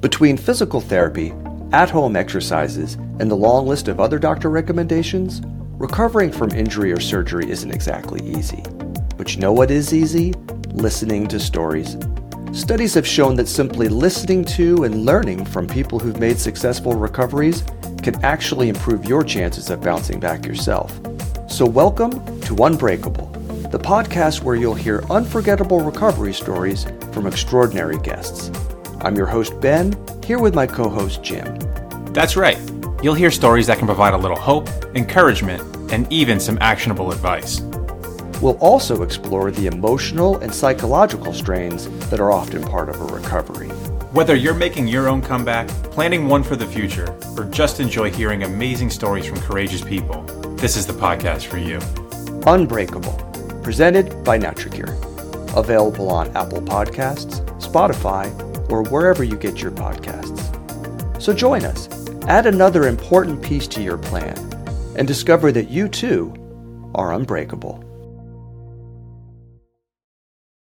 Between physical therapy, at home exercises, and the long list of other doctor recommendations, recovering from injury or surgery isn't exactly easy. But you know what is easy? Listening to stories. Studies have shown that simply listening to and learning from people who've made successful recoveries can actually improve your chances of bouncing back yourself. So, welcome to Unbreakable, the podcast where you'll hear unforgettable recovery stories from extraordinary guests. I'm your host, Ben, here with my co host, Jim. That's right. You'll hear stories that can provide a little hope, encouragement, and even some actionable advice. We'll also explore the emotional and psychological strains that are often part of a recovery. Whether you're making your own comeback, planning one for the future, or just enjoy hearing amazing stories from courageous people, this is the podcast for you. Unbreakable, presented by NatraCure. Available on Apple Podcasts, Spotify, or wherever you get your podcasts. So join us, add another important piece to your plan, and discover that you too are unbreakable.